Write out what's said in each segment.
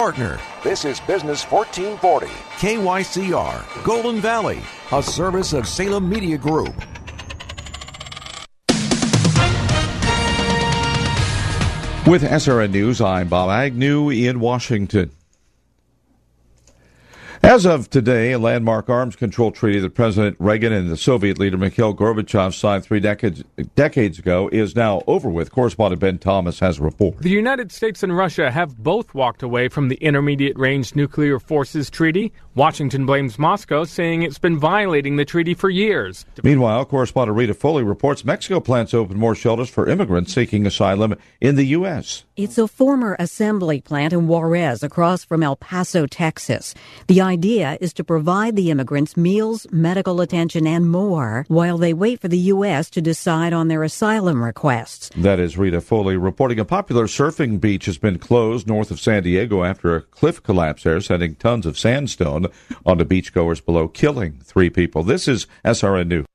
Partner. This is Business 1440. KYCR, Golden Valley, a service of Salem Media Group. With SRN News, I'm Bob Agnew in Washington. As of today, a landmark arms control treaty that President Reagan and the Soviet leader Mikhail Gorbachev signed three decades, decades ago is now over with. Correspondent Ben Thomas has a report. The United States and Russia have both walked away from the Intermediate Range Nuclear Forces Treaty. Washington blames Moscow, saying it's been violating the treaty for years. Meanwhile, correspondent Rita Foley reports Mexico plans to open more shelters for immigrants seeking asylum in the U.S. It's a former assembly plant in Juarez across from El Paso, Texas. The idea is to provide the immigrants meals, medical attention, and more while they wait for the U.S. to decide on their asylum requests. That is Rita Foley reporting. A popular surfing beach has been closed north of San Diego after a cliff collapse there, sending tons of sandstone onto beachgoers below, killing three people. This is SRN News.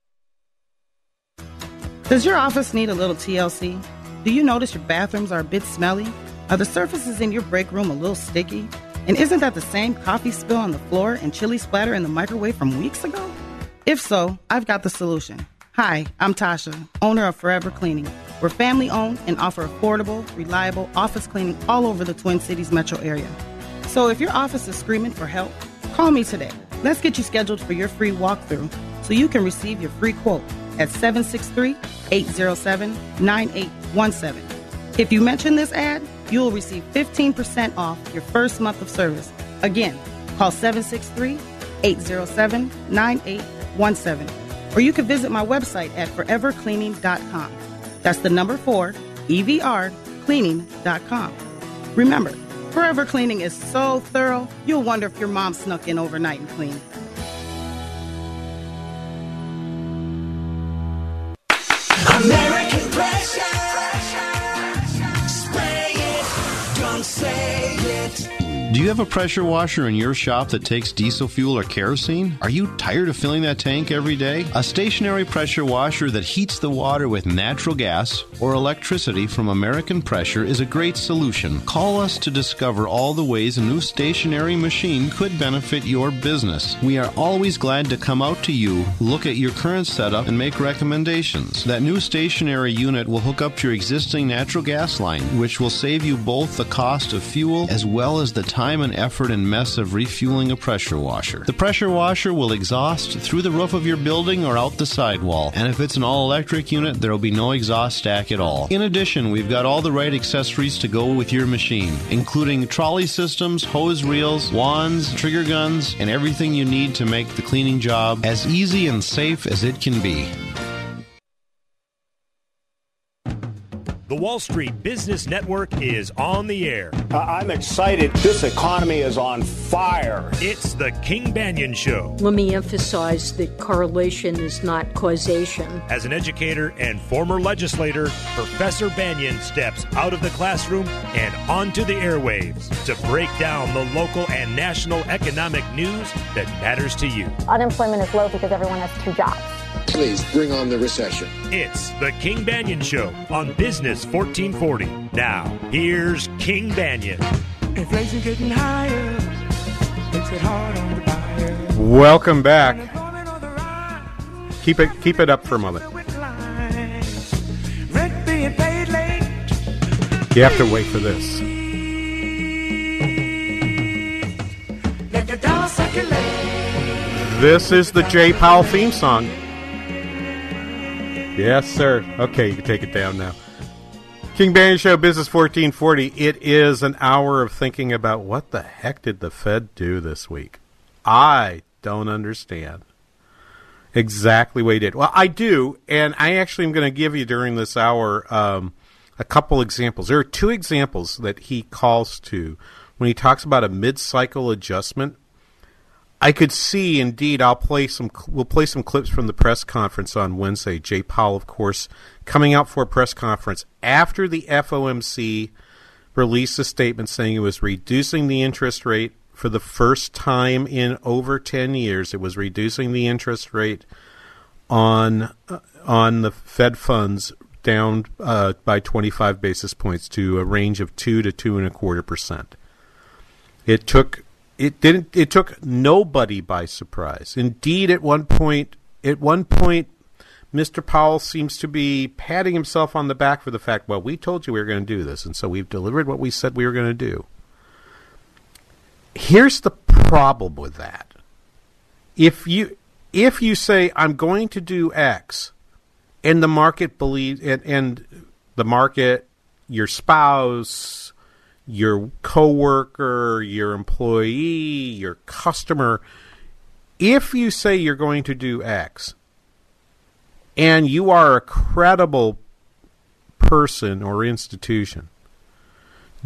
Does your office need a little TLC? Do you notice your bathrooms are a bit smelly? Are the surfaces in your break room a little sticky? And isn't that the same coffee spill on the floor and chili splatter in the microwave from weeks ago? If so, I've got the solution. Hi, I'm Tasha, owner of Forever Cleaning. We're family owned and offer affordable, reliable office cleaning all over the Twin Cities metro area. So if your office is screaming for help, call me today. Let's get you scheduled for your free walkthrough so you can receive your free quote at 763 807 9817. If you mention this ad, you will receive 15% off your first month of service. Again, call 763 807 9817. Or you can visit my website at forevercleaning.com. That's the number four, EVR, cleaning.com. Remember, Forever Cleaning is so thorough, you'll wonder if your mom snuck in overnight and cleaned. Do you have a pressure washer in your shop that takes diesel fuel or kerosene? Are you tired of filling that tank every day? A stationary pressure washer that heats the water with natural gas or electricity from American Pressure is a great solution. Call us to discover all the ways a new stationary machine could benefit your business. We are always glad to come out to you, look at your current setup, and make recommendations. That new stationary unit will hook up to your existing natural gas line, which will save you both the cost of fuel as well as the time and effort and mess of refueling a pressure washer. The pressure washer will exhaust through the roof of your building or out the sidewall, and if it's an all electric unit, there will be no exhaust stack at all. In addition, we've got all the right accessories to go with your machine, including trolley systems, hose reels, wands, trigger guns, and everything you need to make the cleaning job as easy and safe as it can be. The Wall Street Business Network is on the air. Uh, I'm excited. This economy is on fire. It's the King Banaian Show. Let me emphasize that correlation is not causation. As an educator and former legislator, Professor Banaian steps out of the classroom and onto the airwaves to break down the local and national economic news that matters to you. Unemployment is low because everyone has two jobs. Please bring on the recession. It's the King Banaian Show on Business 1440. Now, here's King Banaian. Inflation getting higher, makes it hard on the buyer. Welcome back. Keep it keep it up for a moment. Rent being paid late. You have to wait for this. Let the dollar circulate. This is the J Powell theme song. Yes, sir. Okay, you can take it down now. King Banaian Show Business 1440. It is an hour of thinking about what the heck did the Fed do this week? I don't understand exactly what he did. Well, I do, and I actually am going to give you during this hour um, a couple examples. There are two examples that he calls to when he talks about a mid-cycle adjustment, I could see indeed. I'll play some. We'll play some clips from the press conference on Wednesday. Jay Powell, of course, coming out for a press conference after the FOMC released a statement saying it was reducing the interest rate for the first time in over ten years. It was reducing the interest rate on uh, on the Fed funds down uh, by 25 basis points to a range of two to two and a quarter percent. It took it didn't it took nobody by surprise. Indeed, at one point, at one point, Mr. Powell seems to be patting himself on the back for the fact, well, we told you we were going to do this, and so we've delivered what we said we were going to do. Here's the problem with that. If you if you say I'm going to do X, and the market believes, and, and the market, your spouse, your coworker, your employee, your customer, if you say you're going to do X, and you are a credible person or institution,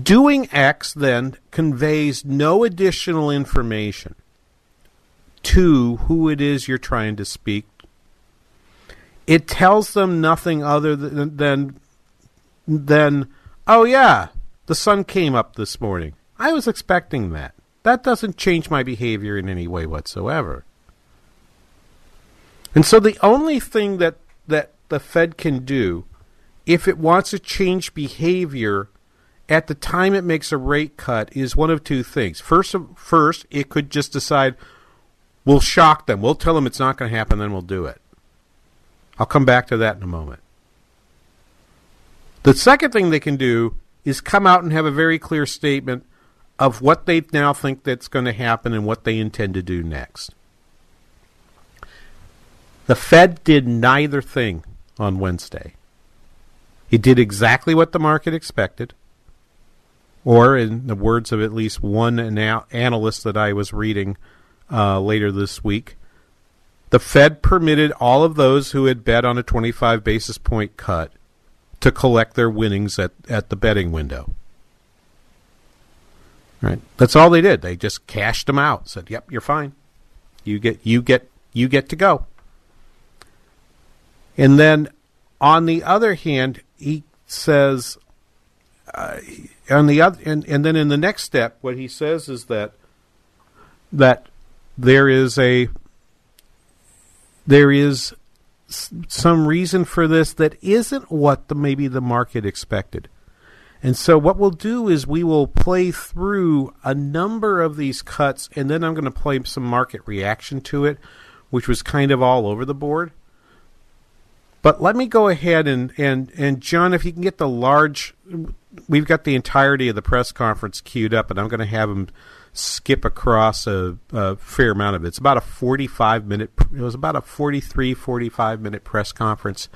doing X then conveys no additional information to who it is you're trying to speak. It tells them nothing other than than, than oh yeah, the sun came up this morning. I was expecting that. That doesn't change my behavior in any way whatsoever. And so the only thing that, that the Fed can do if it wants to change behavior at the time it makes a rate cut is one of two things. First, first it could just decide, We'll shock them. We'll tell them it's not going to happen, then we'll do it. I'll come back to that in a moment. The second thing they can do is come out and have a very clear statement of what they now think that's going to happen and what they intend to do next. The Fed did neither thing on Wednesday. It did exactly what the market expected, or in the words of at least one analyst that I was reading uh, later this week. The Fed permitted all of those who had bet on a 25 basis point cut to collect their winnings at, at the betting window. Right. That's all they did. They just cashed them out. Said, "Yep, you're fine. You get you get you get to go." And then on the other hand, he says uh, on the other and, and then in the next step what he says is that that there is a there is some reason for this that isn't what the maybe the market expected. And so what we'll do is we will play through a number of these cuts and then I'm going to play some market reaction to it, which was kind of all over the board. But let me go ahead and, and, and John, if you can get the large, we've got the entirety of the press conference queued up, and I'm going to have him skip across a, a, fair amount of it. It's about a 45 minute, it was about a 43, 45 minute press conference.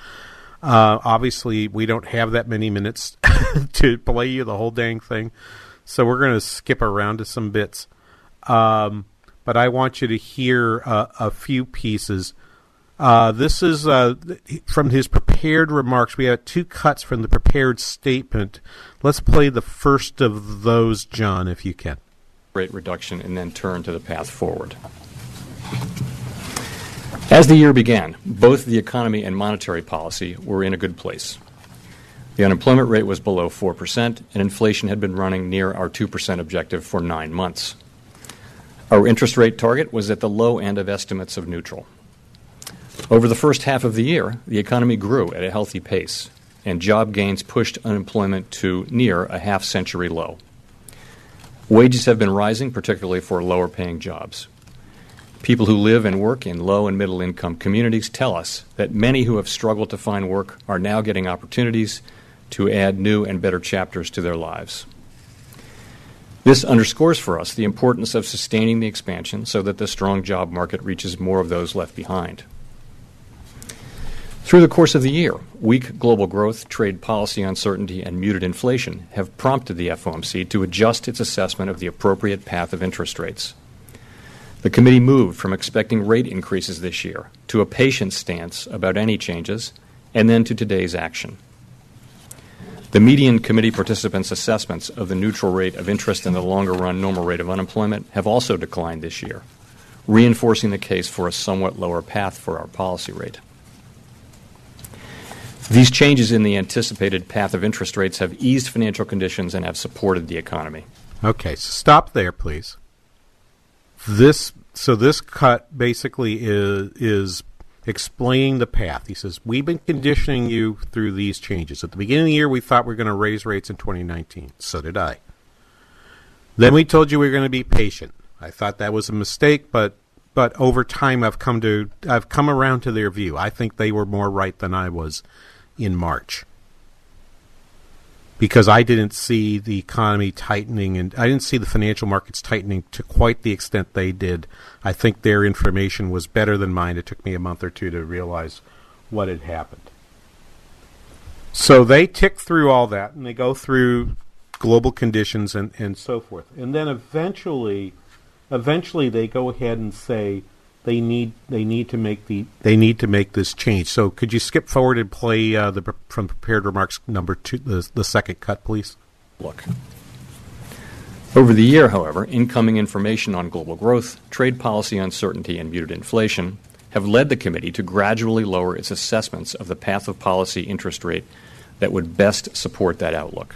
Uh, obviously, we don't have that many minutes to play you the whole dang thing. So we're going to skip around to some bits. Um, but I want you to hear uh, a few pieces. Uh, this is uh, from his prepared remarks. We have two cuts from the prepared statement. Let's play the first of those, John, if you can rate reduction and then turn to the path forward. As the year began, both the economy and monetary policy were in a good place. The unemployment rate was below 4%, and inflation had been running near our 2% objective for nine months. Our interest rate target was at the low end of estimates of neutral. Over the first half of the year, the economy grew at a healthy pace, and job gains pushed unemployment to near a half century low. Wages have been rising, particularly for lower paying jobs. People who live and work in low and middle income communities tell us that many who have struggled to find work are now getting opportunities to add new and better chapters to their lives. This underscores for us the importance of sustaining the expansion so that the strong job market reaches more of those left behind. Through the course of the year, weak global growth, trade policy uncertainty, and muted inflation have prompted the FOMC to adjust its assessment of the appropriate path of interest rates. The committee moved from expecting rate increases this year to a patient stance about any changes, and then to today's action. The median committee participants' assessments of the neutral rate of interest and the longer run normal rate of unemployment have also declined this year, reinforcing the case for a somewhat lower path for our policy rate. These changes in the anticipated path of interest rates have eased financial conditions and have supported the economy. Okay, so stop there, please. This so this cut basically is is explaining the path. He says we've been conditioning you through these changes. At the beginning of the year, we thought we were going to raise rates in 2019. So did I. Then we told you we were going to be patient. I thought that was a mistake, but but over time, I've come to I've come around to their view. I think they were more right than I was in March because I didn't see the economy tightening and I didn't see the financial markets tightening to quite the extent they did. I think their information was better than mine. It took me a month or two to realize what had happened. So they tick through all that and they go through global conditions and, and so forth. And then eventually eventually they go ahead and say they need they need to make the they need to make this change. So could you skip forward and play uh, the from prepared remarks number two, the, the second cut, please? Look. Over the year, however, incoming information on global growth, trade policy uncertainty, and muted inflation have led the committee to gradually lower its assessments of the path of policy interest rate that would best support that outlook.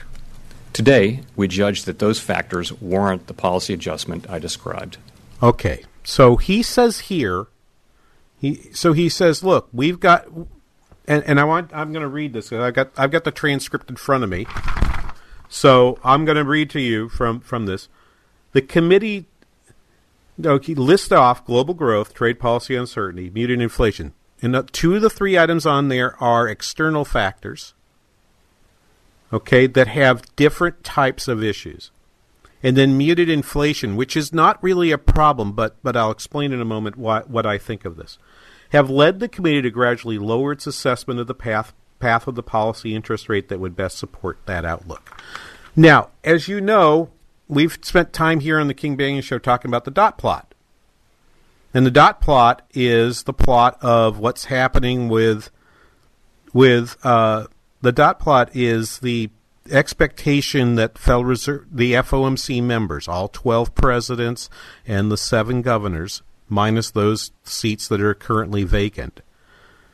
Today, we judge that those factors warrant the policy adjustment I described. Okay. So he says here he so he says, look, we've got and, and I want I'm going to read this. because I got I've got the transcript in front of me. So I'm going to read to you from from this. The committee okay, list off global growth, trade policy uncertainty, muted inflation. And two of the three items on there are external factors, okay, that have different types of issues. And then muted inflation, which is not really a problem, but, but I'll explain in a moment why, what I think of this, have led the committee to gradually lower its assessment of the path, path of the policy interest rate that would best support that outlook. Now, as you know, we've spent time here on the King Banaian Show talking about the dot plot. And the dot plot is the plot of what's happening with with uh, the dot plot is the expectation that Federal Reserve, the FOMC members, all 12 presidents and the seven governors, minus those seats that are currently vacant,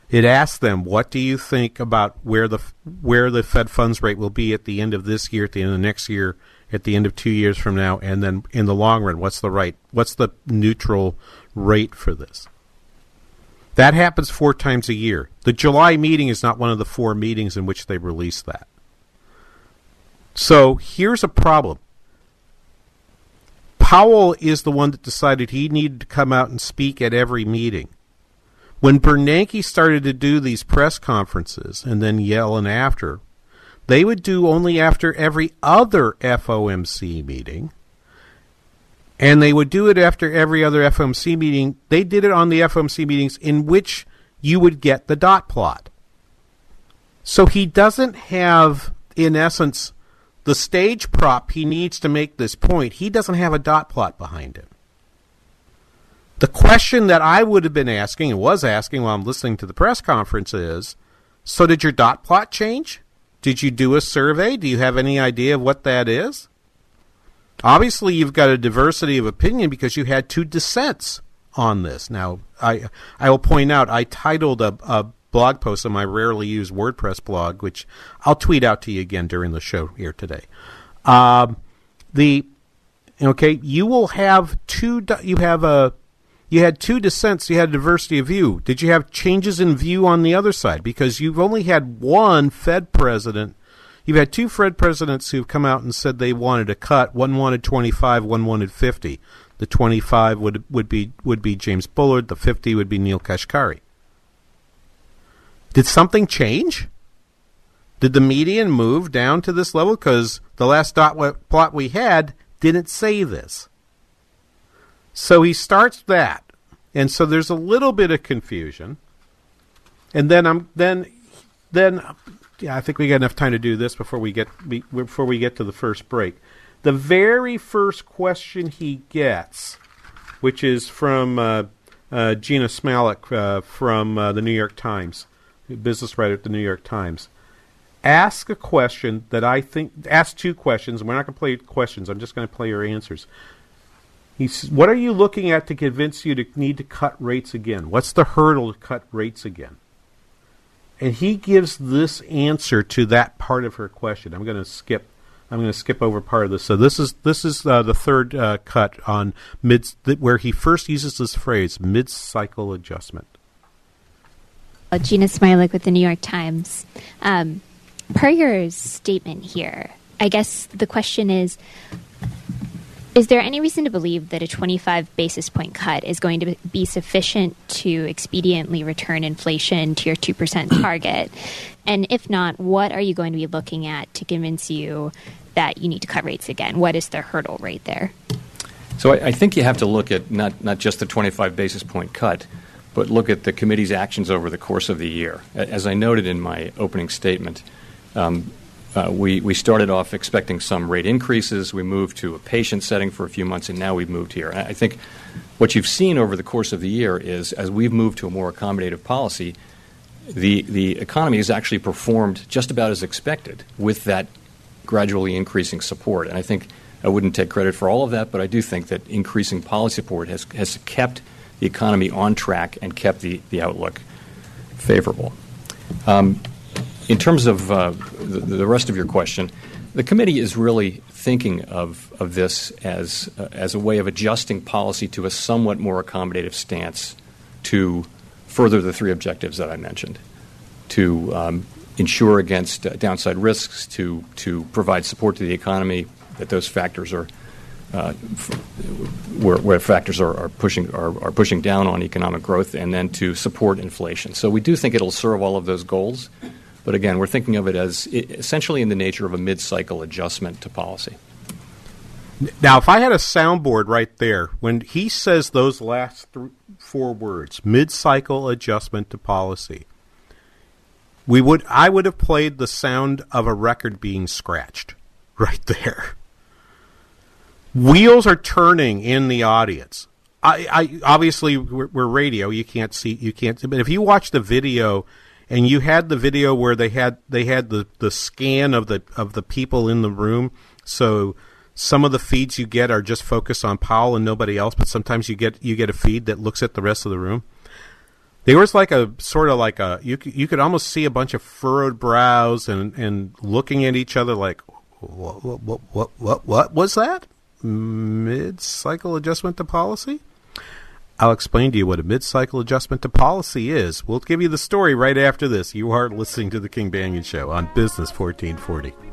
it asks them, "What do you think about where the where the Fed funds rate will be at the end of this year, at the end of next year, at the end of two years from now, and then in the long run, what's the right, what's the neutral rate for this?" That happens four times a year. The July meeting is not one of the four meetings in which they release that. So here's a problem. Powell is the one that decided he needed to come out and speak at every meeting. When Bernanke started to do these press conferences and then Yellen after, they would do only after every other FOMC meeting. And they would do it after every other FOMC meeting. They did it on the FOMC meetings in which you would get the dot plot. So he doesn't have, in essence, the stage prop he needs to make this point. He doesn't have a dot plot behind him. The question that I would have been asking and was asking while I'm listening to the press conference is so did your dot plot change? Did you do a survey? Do you have any idea of what that is? Obviously, you've got a diversity of opinion because you had two dissents on this. Now, I I will point out I titled a, a blog post on my rarely used WordPress blog, which I'll tweet out to you again during the show here today. Um, the okay, you will have two. You have a you had two dissents. You had diversity of view. Did you have changes in view on the other side? Because you've only had one Fed president. You've had two Fed presidents who've come out and said they wanted a cut. One wanted 25, one wanted 50. The 25 would would be would be James Bullard. The 50 would be Neel Kashkari. Did something change? Did the median move down to this level? Because the last dot plot we had didn't say this. So he starts that, and so there's a little bit of confusion. And then I'm then then yeah, I think we got enough time to do this before we get before we get to the first break. The very first question he gets, which is from uh, uh, Jeanna Smialek uh, from uh, the New York Times, business writer at the New York Times. ask a question that I think ask two questions. We're not going to play questions. I'm just going to play your answers. He's, what are you looking at to convince you to need to cut rates again? What's the hurdle to cut rates again? And he gives this answer to that part of her question. I'm going to skip. I'm going to skip over part of this. So this is this is uh, the third uh, cut on mid where he first uses this phrase mid-cycle adjustment. Jeanna Smialek with the New York Times. Um, per your statement here, I guess the question is Is there any reason to believe that a 25 basis point cut is going to be sufficient to expediently return inflation to your 2% target? And if not, what are you going to be looking at to convince you that you need to cut rates again? What is the hurdle rate there? So I, I think you have to look at not, not just the 25 basis point cut, but look at the committee's actions over the course of the year. As I noted in my opening statement, um, uh, we, we started off expecting some rate increases. We moved to a patient setting for a few months, and now we've moved here. And I think what you've seen over the course of the year is as we've moved to a more accommodative policy, the, the economy has actually performed just about as expected with that gradually increasing support. And I think I wouldn't take credit for all of that, but I do think that increasing policy support has, has kept the economy on track and kept the, the outlook favorable. Um, in terms of uh, the, the rest of your question, the committee is really thinking of, of this as, uh, as a way of adjusting policy to a somewhat more accommodative stance to further the three objectives that I mentioned to um, ensure against uh, downside risks, to, to provide support to the economy, that those factors are. Uh, where, where factors are, are pushing are, are pushing down on economic growth, and then to support inflation. So we do think it'll serve all of those goals, but again, we're thinking of it as essentially in the nature of a mid-cycle adjustment to policy. Now, if I had a soundboard right there, when he says those last th- four words, mid-cycle adjustment to policy, we would I would have played the sound of a record being scratched right there. Wheels are turning in the audience. I, I obviously we're, we're radio. You can't see. You can't. But if you watch the video, and you had the video where they had they had the, the scan of the of the people in the room, so some of the feeds you get are just focused on Powell and nobody else. But sometimes you get you get a feed that looks at the rest of the room. There was like a sort of like a you you could almost see a bunch of furrowed brows and and looking at each other like what what, what, what was that mid cycle adjustment to policy? I'll explain to you what a mid cycle adjustment to policy is. We'll give you the story right after this. You are listening to the King Banaian Show on Business 1440.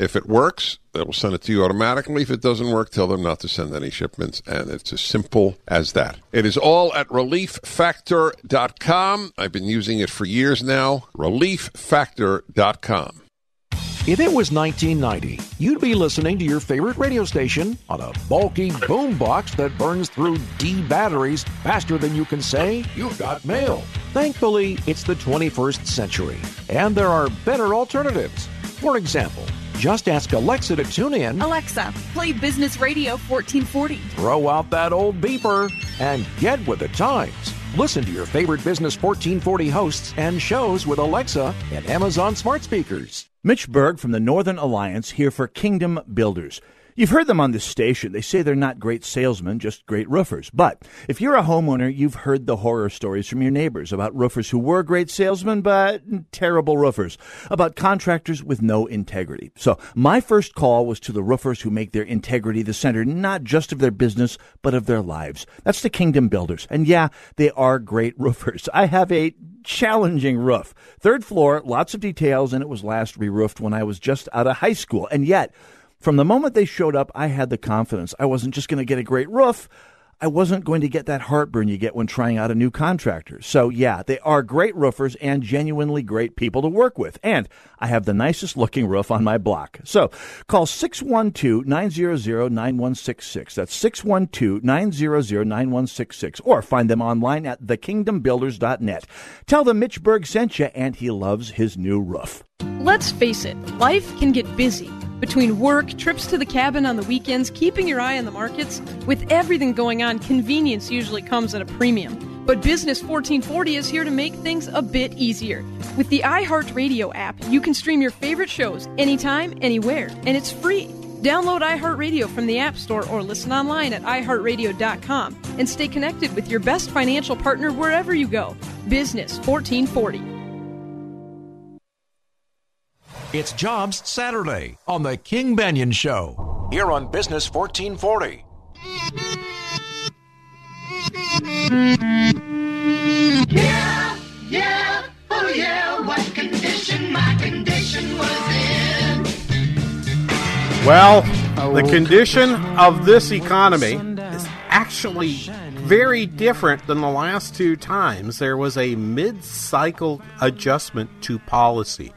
If it works, they will send it to you automatically. If it doesn't work, tell them not to send any shipments. And it's as simple as that. It is all at relieffactor.com. I've been using it for years now. Relieffactor.com. If it was 1990, you'd be listening to your favorite radio station on a bulky boombox that burns through D batteries faster than you can say, You've got mail. Thankfully, it's the 21st century, and there are better alternatives. For example, just ask Alexa to tune in, Alexa, play Business Radio 1440. throw out that old beeper, and get with the times. Listen to your favorite Business 1440 hosts and shows with Alexa and Amazon smart speakers. Mitch Berg from the Northern Alliance here for Kingdom Builders. You've heard them on this station. They say they're not great salesmen, just great roofers. But if you're a homeowner, you've heard the horror stories from your neighbors about roofers who were great salesmen, but terrible roofers, about contractors with no integrity. So my first call was to the roofers who make their integrity the center, not just of their business, but of their lives. That's the Kingdom Builders. And yeah, they are great roofers. I have a challenging roof. Third floor, lots of details, and it was last re roofed when I was just out of high school. And yet, from the moment they showed up, I had the confidence I wasn't just going to get a great roof. I wasn't going to get that heartburn you get when trying out a new contractor. So, yeah, they are great roofers and genuinely great people to work with. And I have the nicest looking roof on my block. So, call 612 900 9166. That's 612 900 9166. Or find them online at thekingdombuilders.net. Tell them Mitch Berg sent you and he loves his new roof. Let's face it, life can get busy. Between work, trips to the cabin on the weekends, keeping your eye on the markets, with everything going on, convenience usually comes at a premium. But Business 1440 is here to make things a bit easier. With the iHeartRadio app, you can stream your favorite shows anytime, anywhere, and it's free. Download iHeartRadio from the App Store or listen online at iHeartRadio.com and stay connected with your best financial partner wherever you go. Business 1440. It's Jobs Saturday on The King Banaian Show. Here on Business 1440. Yeah, yeah, oh yeah, what condition my condition was in. Well, the condition of this economy is actually very different than the last two times there was a mid cycle adjustment to policy.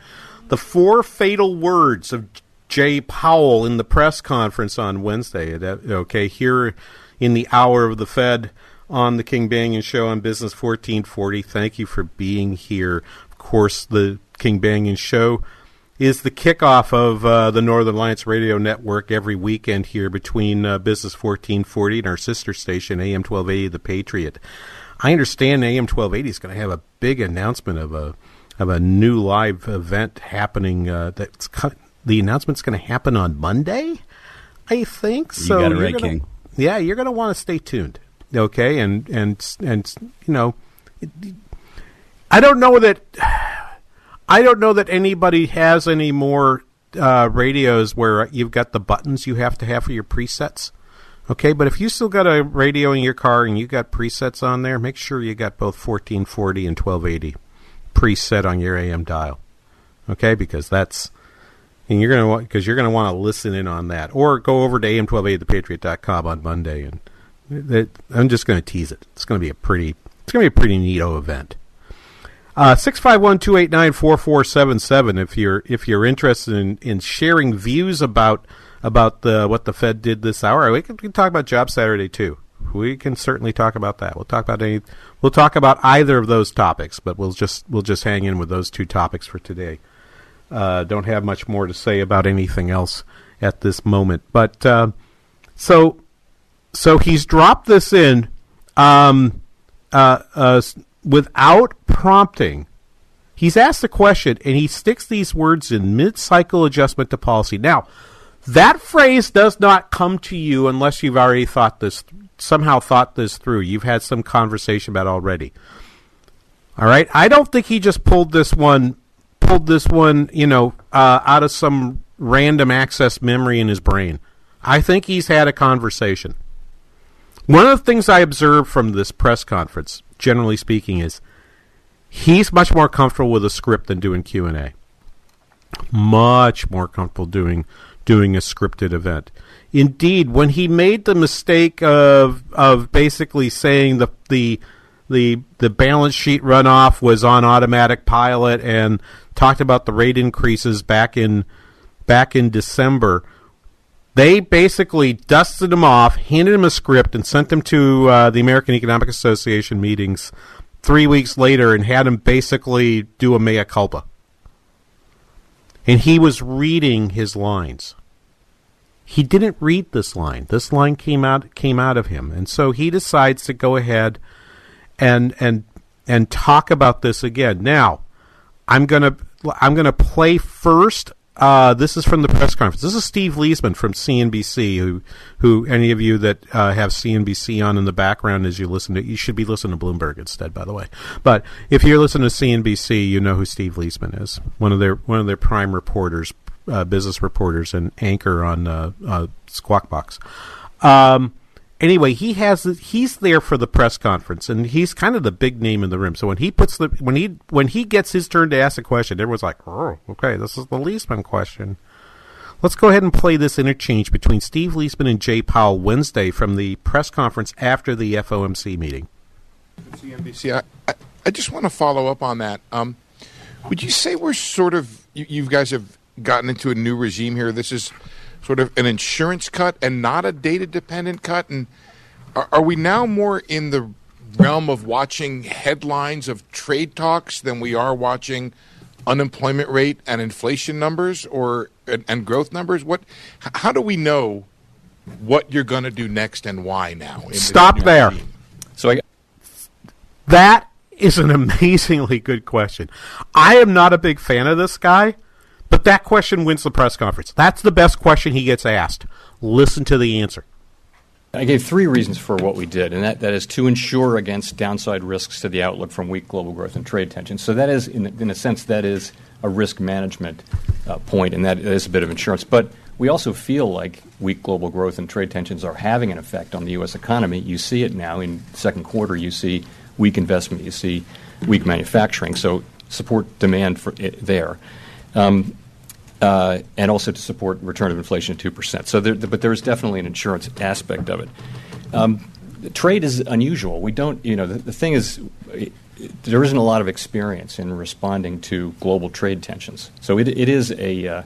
The four fatal words of Jay Powell in the press conference on Wednesday, okay, here in the hour of the Fed on the King Banaian Show on Business 1440. Thank you for being here. Of course, the King Banaian Show is the kickoff of uh, the Northern Alliance Radio Network every weekend here between uh, Business 1440 and our sister station, AM 1280, The Patriot. I understand AM 1280 is going to have a big announcement of a of a new live event happening. Uh, that's the announcement's going to happen on Monday, I think. You so got it you're right, gonna- King. Yeah, you're going to want to stay tuned. Okay, and and and you know, I don't know that I don't know that anybody has any more uh, radios where you've got the buttons you have to have for your presets. Okay, but if you still got a radio in your car and you got presets on there, make sure you got both 1440 and 1280 preset on your AM dial. Okay, because that's and you're gonna because you're gonna want to listen in on that, or go over to am1280thepatriot.com on Monday, and that, I'm just gonna tease it. It's gonna be a pretty it's gonna be a pretty neato event. Uh, six five one two eight nine four four seven seven. If you're if you're interested in, in sharing views about about the what the Fed did this hour, we can, we can talk about Job Saturday too. We can certainly talk about that. We'll talk about any. We'll talk about either of those topics, but we'll just we'll just hang in with those two topics for today. Uh, don't have much more to say about anything else at this moment. But uh, so so he's dropped this in um, uh, uh, without prompting. He's asked a question and he sticks these words in mid-cycle adjustment to policy. Now, that phrase does not come to you unless you've already thought this somehow thought this through. You've had some conversation about already. All right. I don't think he just pulled this one pulled this one, you know, uh, out of some random access memory in his brain. I think he's had a conversation. One of the things I observed from this press conference, generally speaking, is he's much more comfortable with a script than doing Q and A. Much more comfortable doing doing a scripted event. Indeed, when he made the mistake of of basically saying the the the the balance sheet runoff was on automatic pilot and talked about the rate increases back in back in December. They basically dusted him off, handed him a script, and sent him to uh, the American Economic Association meetings three weeks later, and had him basically do a mea culpa. And he was reading his lines. He didn't read this line. This line came out came out of him, and so he decides to go ahead and and and talk about this again. Now, I'm gonna I'm gonna play first. Uh, this is from the press conference. This is Steve Liesman from CNBC. Who who any of you that uh, have CNBC on in the background as you listen to you should be listening to Bloomberg instead, by the way. But if you're listening to CNBC, you know who Steve Liesman is. One of their one of their prime reporters, uh, business reporters, and anchor on uh, uh, Squawk Box. Um, anyway, he has he's there for the press conference, and he's kind of the big name in the room. So when he puts the when he when he gets his turn to ask a question, everyone's like, "Oh, okay, this is the Liesman question." Let's go ahead and play this interchange between Steve Liesman and Jay Powell Wednesday from the press conference after the FOMC meeting. CNBC. I, I, just want to follow up on that. Um, would you say we're sort of you, you guys have gotten into a new regime here? This is sort of an insurance cut and not a data dependent cut? And are, are, we now more in the realm of watching headlines of trade talks than we are watching unemployment rate and inflation numbers or and, and growth numbers? What? How do we know what you're going to do next and why now? Stop the there. So I, that is an amazingly good question. I am not a big fan of this guy. But that question wins the press conference. That's the best question he gets asked. Listen to the answer. I gave three reasons for what we did, and that, that is to insure against downside risks to the outlook from weak global growth and trade tensions. So that is, in, in a sense, that is a risk management uh, point, and that is a bit of insurance. But we also feel like weak global growth and trade tensions are having an effect on the U.S. economy. You see it now in second quarter. You see weak investment. You see weak manufacturing. So support demand for it there. Um, uh, and also to support return of inflation at two percent. So, there, but there is definitely an insurance aspect of it. Um, trade is unusual. We don't, you know, the, the thing is, it, there isn't a lot of experience in responding to global trade tensions. So it, it is a uh,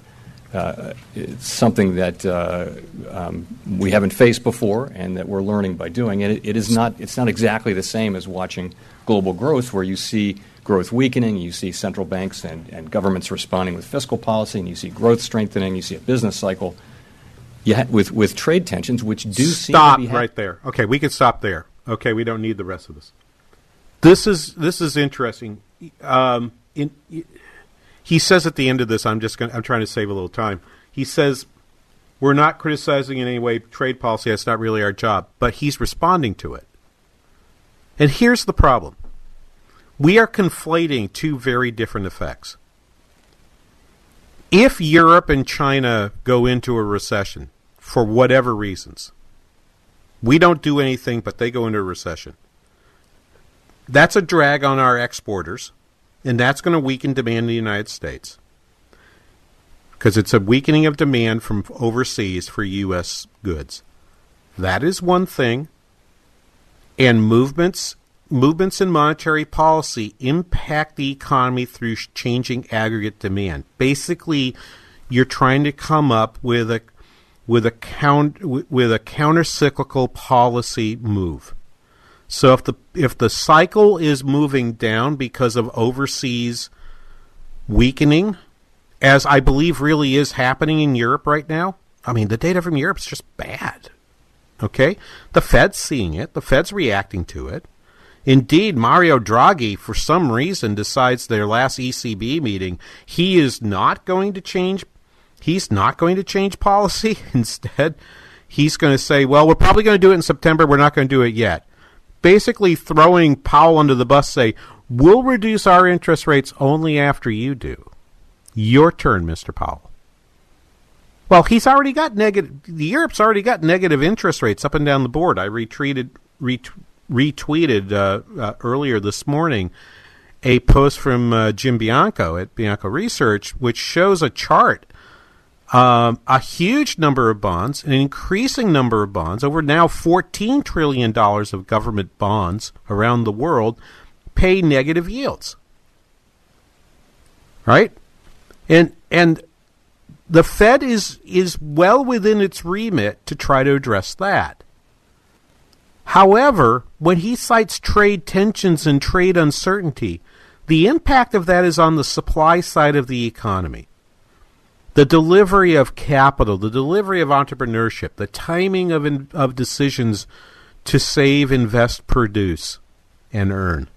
uh, something that uh, um, we haven't faced before, and that we're learning by doing. And it, it is not. It's not exactly the same as watching global growth, where you see growth weakening, you see central banks and, and governments responding with fiscal policy, and you see growth strengthening, you see a business cycle. Ha- with, with trade tensions, which do stop ha- right there. Okay, we can stop there. Okay, we don't need the rest of this. This is this is interesting. Um, in, he says at the end of this, I'm just going I'm trying to save a little time. He says we're not criticizing in any way trade policy. That's not really our job. But he's responding to it. And here's the problem we are conflating two very different effects. If Europe and China go into a recession for whatever reasons, we don't do anything, but they go into a recession. That's a drag on our exporters, and that's going to weaken demand in the United States because it's a weakening of demand from overseas for U.S. goods. That is one thing. And movements movements in monetary policy impact the economy through changing aggregate demand. Basically, you're trying to come up with a with a count with a countercyclical policy move. So if the if the cycle is moving down because of overseas weakening, as I believe really is happening in Europe right now, I mean the data from Europe is just bad. Okay, the Fed's seeing it. The Fed's reacting to it. Indeed, Mario Draghi, for some reason, decides their last ECB meeting he is not going to change. He's not going to change policy. Instead, he's going to say, "Well, we're probably going to do it in September. We're not going to do it yet." Basically, throwing Powell under the bus, say, "We'll reduce our interest rates only after you do." Your turn, Mr. Powell. Well, he's already got negative. Europe's already got negative interest rates up and down the board. I retreated, ret- retweeted uh, uh, earlier this morning a post from uh, Jim Bianco at Bianco Research, which shows a chart. Um, a huge number of bonds, an increasing number of bonds, over now $14 trillion of government bonds around the world, pay negative yields. Right? And, and the Fed is, is well within its remit to try to address that. However, when he cites trade tensions and trade uncertainty, the impact of that is on the supply side of the economy. The delivery of capital, the delivery of entrepreneurship, the timing of, in, of decisions to save, invest, produce. and earn.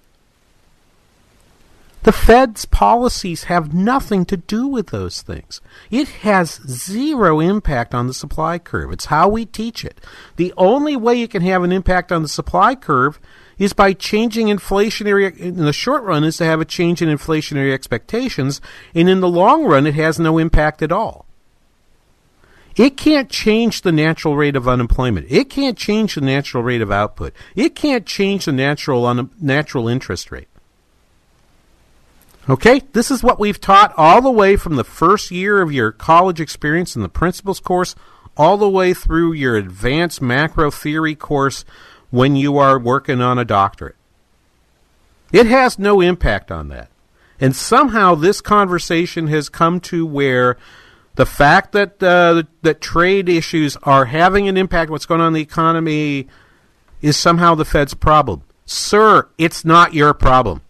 The Fed's policies have nothing to do with those things. It has zero impact on the supply curve. It's how we teach it. The only way it can have an impact on the supply curve is by changing inflationary in the short run is to have a change in inflationary expectations and in the long run it has no impact at all. It can't change the natural rate of unemployment. It can't change the natural rate of output. It can't change the natural un- natural interest rate. Okay, this is what we've taught all the way from the first year of your college experience in the principles course, all the way through your advanced macro theory course when you are working on a doctorate. It has no impact on that. And somehow this conversation has come to where the fact that uh, that trade issues are having an impact, what's going on in the economy, is somehow the Fed's problem. Sir, it's not your problem.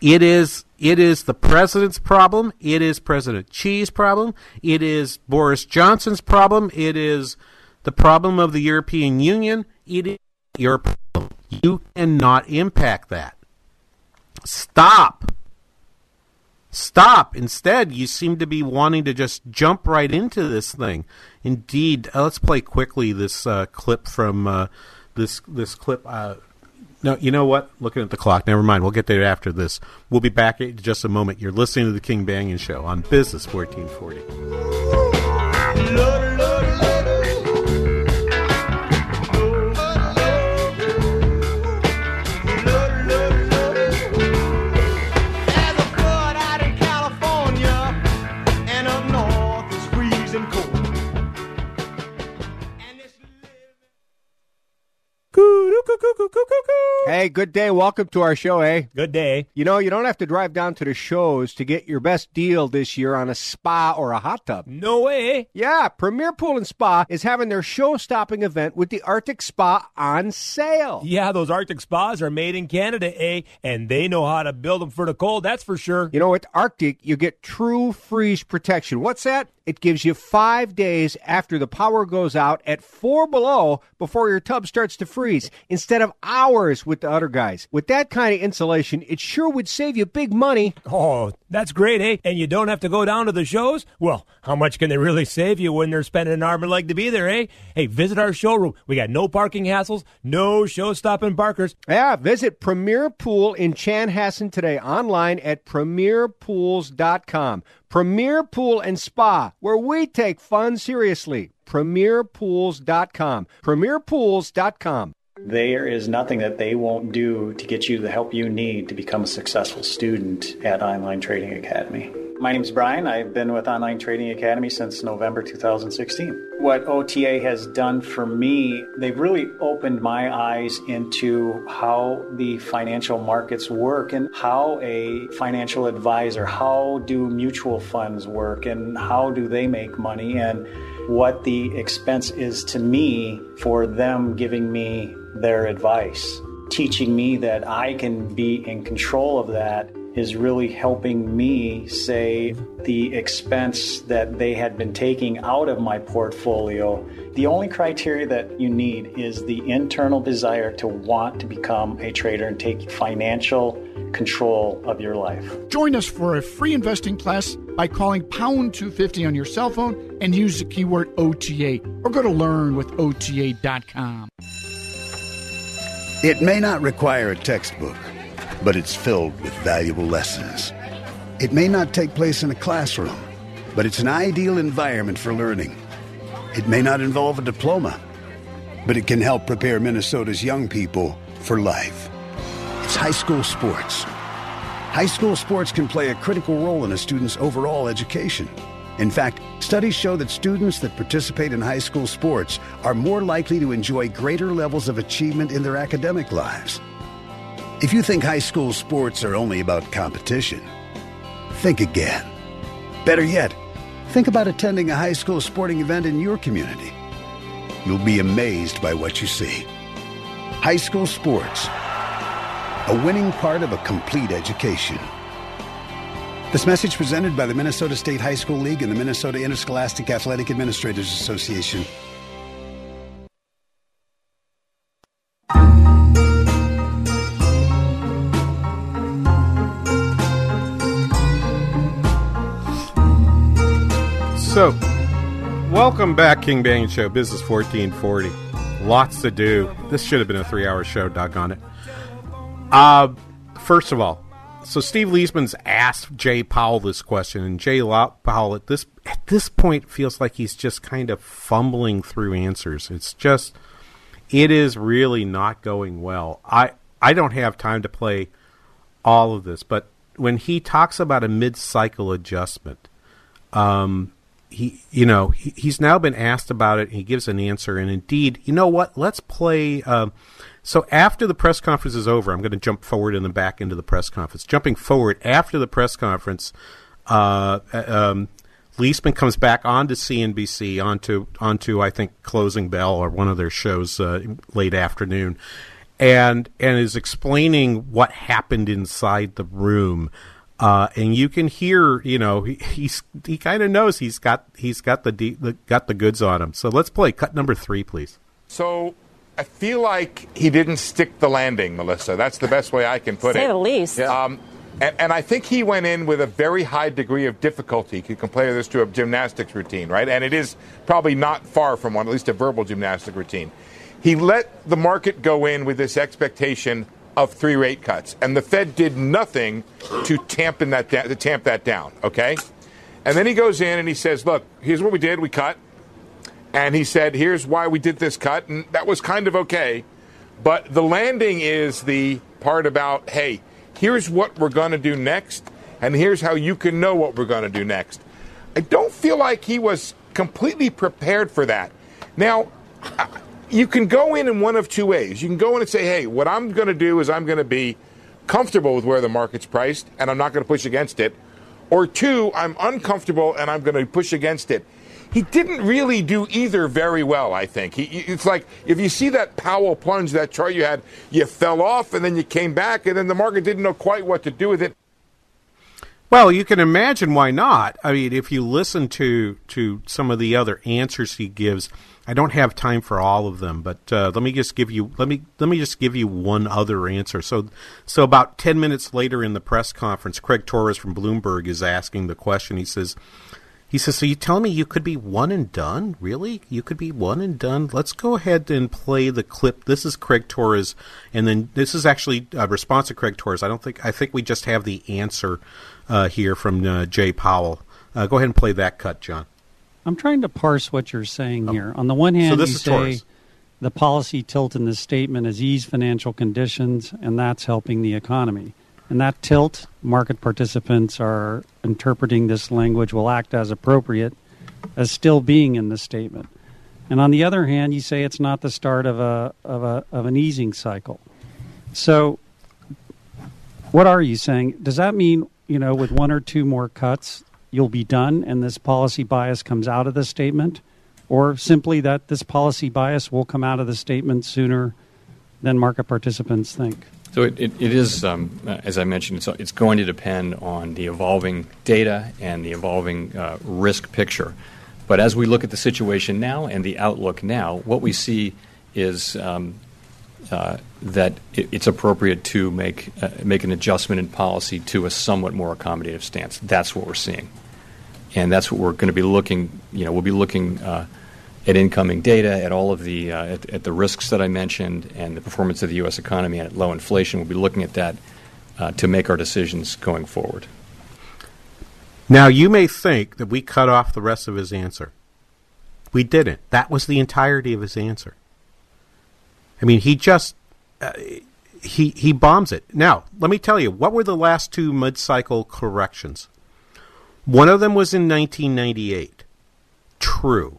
It is it is the president's problem. It is President Xi's problem. It is Boris Johnson's problem. It is the problem of the European Union. It is your problem. You cannot impact that. Stop. Stop. Instead, you seem to be wanting to just jump right into this thing. Indeed, uh, let's play quickly this uh, clip from uh, this this clip. No, you know what? Looking at the clock. Never mind. We'll get there after this. We'll be back in just a moment. You're listening to the King Banaian Show on Business 1440. Hey, good day. Welcome to our show, eh? Good day. You know, you don't have to drive down to the shows to get your best deal this year on a spa or a hot tub. No way. Yeah, Premier Pool and Spa is having their show-stopping event with the Arctic Spa on sale. Yeah, those Arctic spas are made in Canada, eh? And they know how to build them for the cold, that's for sure. You know, with Arctic, you get true freeze protection. What's that? It gives you five days after the power goes out at four below before your tub starts to freeze instead of hours with the other guys. With that kind of insulation, it sure would save you big money. Oh, that's great, eh? And you don't have to go down to the shows? Well, how much can they really save you when they're spending an arm and leg to be there, eh? Hey, visit our showroom. We got no parking hassles, no show stopping barkers. Yeah, visit Premier Pool in Chanhassen today online at premierpools.com. Premier Pool and Spa, where we take fun seriously. Premierpools.com. Premierpools.com. There is nothing that they won't do to get you the help you need to become a successful student at Online Trading Academy. My name is Brian. I've been with Online Trading Academy since November 2016. What OTA has done for me, they've really opened my eyes into how the financial markets work and how a financial advisor, how do mutual funds work and how do they make money and what the expense is to me for them giving me their advice. Teaching me that I can be in control of that is really helping me save the expense that they had been taking out of my portfolio. The only criteria that you need is the internal desire to want to become a trader and take financial control of your life. Join us for a free investing class by calling pound 250 on your cell phone and use the keyword OTA or go to learnwithota.com. It may not require a textbook, but it's filled with valuable lessons. It may not take place in a classroom, but it's an ideal environment for learning. It may not involve a diploma, but it can help prepare Minnesota's young people for life. It's high school sports. High school sports can play a critical role in a student's overall education. In fact, studies show that students that participate in high school sports are more likely to enjoy greater levels of achievement in their academic lives. If you think high school sports are only about competition, think again. Better yet, think about attending a high school sporting event in your community. You'll be amazed by what you see. High school sports, a winning part of a complete education. This message presented by the Minnesota State High School League and the Minnesota Interscholastic Athletic Administrators Association. So, welcome back, King Banaian Show, Business 1440. Lots to do. This should have been a three hour show, doggone it. Uh, first of all, so Steve Liesman's asked Jay Powell this question, and Jay Powell at this at this point feels like he's just kind of fumbling through answers. It's just it is really not going well. I I don't have time to play all of this, but when he talks about a mid-cycle adjustment, um, he you know he, he's now been asked about it. And he gives an answer, and indeed, you know what? Let's play. Um, so after the press conference is over, I'm going to jump forward and then back into the press conference. Jumping forward after the press conference, uh, um, Liesman comes back onto CNBC, onto onto I think Closing Bell or one of their shows uh, late afternoon, and and is explaining what happened inside the room. Uh, and you can hear, you know, he, he's he kind of knows he's got he's got the, de- the got the goods on him. So let's play cut number three, please. So I feel like he didn't stick the landing, Melissa. That's the best way I can put Say it. Say the least. Um, and, and I think he went in with a very high degree of difficulty. You could compare this to a gymnastics routine, right? And it is probably not far from one, at least a verbal gymnastic routine. He let the market go in with this expectation of three rate cuts, and the Fed did nothing to tamp that da- to tamp that down. Okay, and then he goes in and he says, "Look, here's what we did. We cut." And he said, here's why we did this cut. And that was kind of okay. But the landing is the part about, hey, here's what we're going to do next. And here's how you can know what we're going to do next. I don't feel like he was completely prepared for that. Now, you can go in in one of two ways. You can go in and say, hey, what I'm going to do is I'm going to be comfortable with where the market's priced and I'm not going to push against it. Or two, I'm uncomfortable and I'm going to push against it he didn't really do either very well. I think he, it's like if you see that Powell plunge, that chart you had, you fell off and then you came back, and then the market didn't know quite what to do with it. Well, you can imagine why not. I mean, if you listen to to some of the other answers he gives, I don't have time for all of them, but uh, let me just give you let me let me just give you one other answer. So, so about ten minutes later in the press conference, Craig Torres from Bloomberg is asking the question. He says. He says, So you tell me you could be one and done? Really? You could be one and done? Let's go ahead and play the clip. This is Craig Torres, and then this is actually a response to Craig Torres. I don't think, I think we just have the answer uh, here from uh, Jay Powell. Uh, go ahead and play that cut, John. I'm trying to parse what you're saying here. On the one hand, So this you is say Torres. the policy tilt in this statement is ease financial conditions, and that's helping the economy. And that tilt, market participants are interpreting this language will act as appropriate as still being in the statement. And on the other hand, you say it's not the start of a of a of an easing cycle. So what are you saying? Does that mean, you know, with one or two more cuts, you'll be done and this policy bias comes out of the statement? Or simply that this policy bias will come out of the statement sooner than market participants think? So it, it, it is, um, as I mentioned, it's, it's going to depend on the evolving data and the evolving uh, risk picture. But as we look at the situation now and the outlook now, what we see is um, uh, that it, it's appropriate to make uh, make an adjustment in policy to a somewhat more accommodative stance. That's what we're seeing, and that's what we're going to be looking. You know, we'll be looking uh, at incoming data, at all of the uh, at, at the risks that I mentioned, and the performance of the U.S. economy, and at low inflation. We'll be looking at that uh, to make our decisions going forward. Now, you may think that we cut off the rest of his answer. We didn't. That was the entirety of his answer. I mean, he just uh, he he bombs it. Now, let me tell you, what were the last two mid-cycle corrections? One of them was in 1998. True.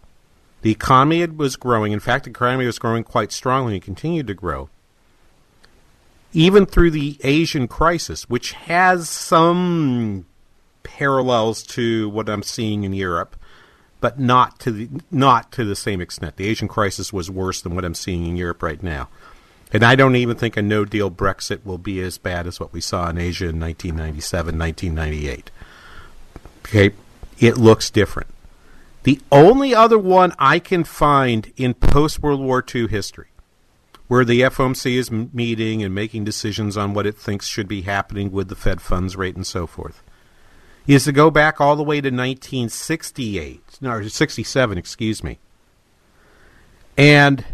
The economy was growing. In fact, the economy was growing quite strongly and continued to grow. Even through the Asian crisis, which has some parallels to what I'm seeing in Europe, but not to the not to the same extent. The Asian crisis was worse than what I'm seeing in Europe right now. And I don't even think a no deal Brexit will be as bad as what we saw in Asia in 1997, 1998. Okay, it looks different. The only other one I can find in post World War II history where the FOMC is meeting and making decisions on what it thinks should be happening with the Fed funds rate and so forth is to go back all the way to 1968, no, or 67, excuse me. And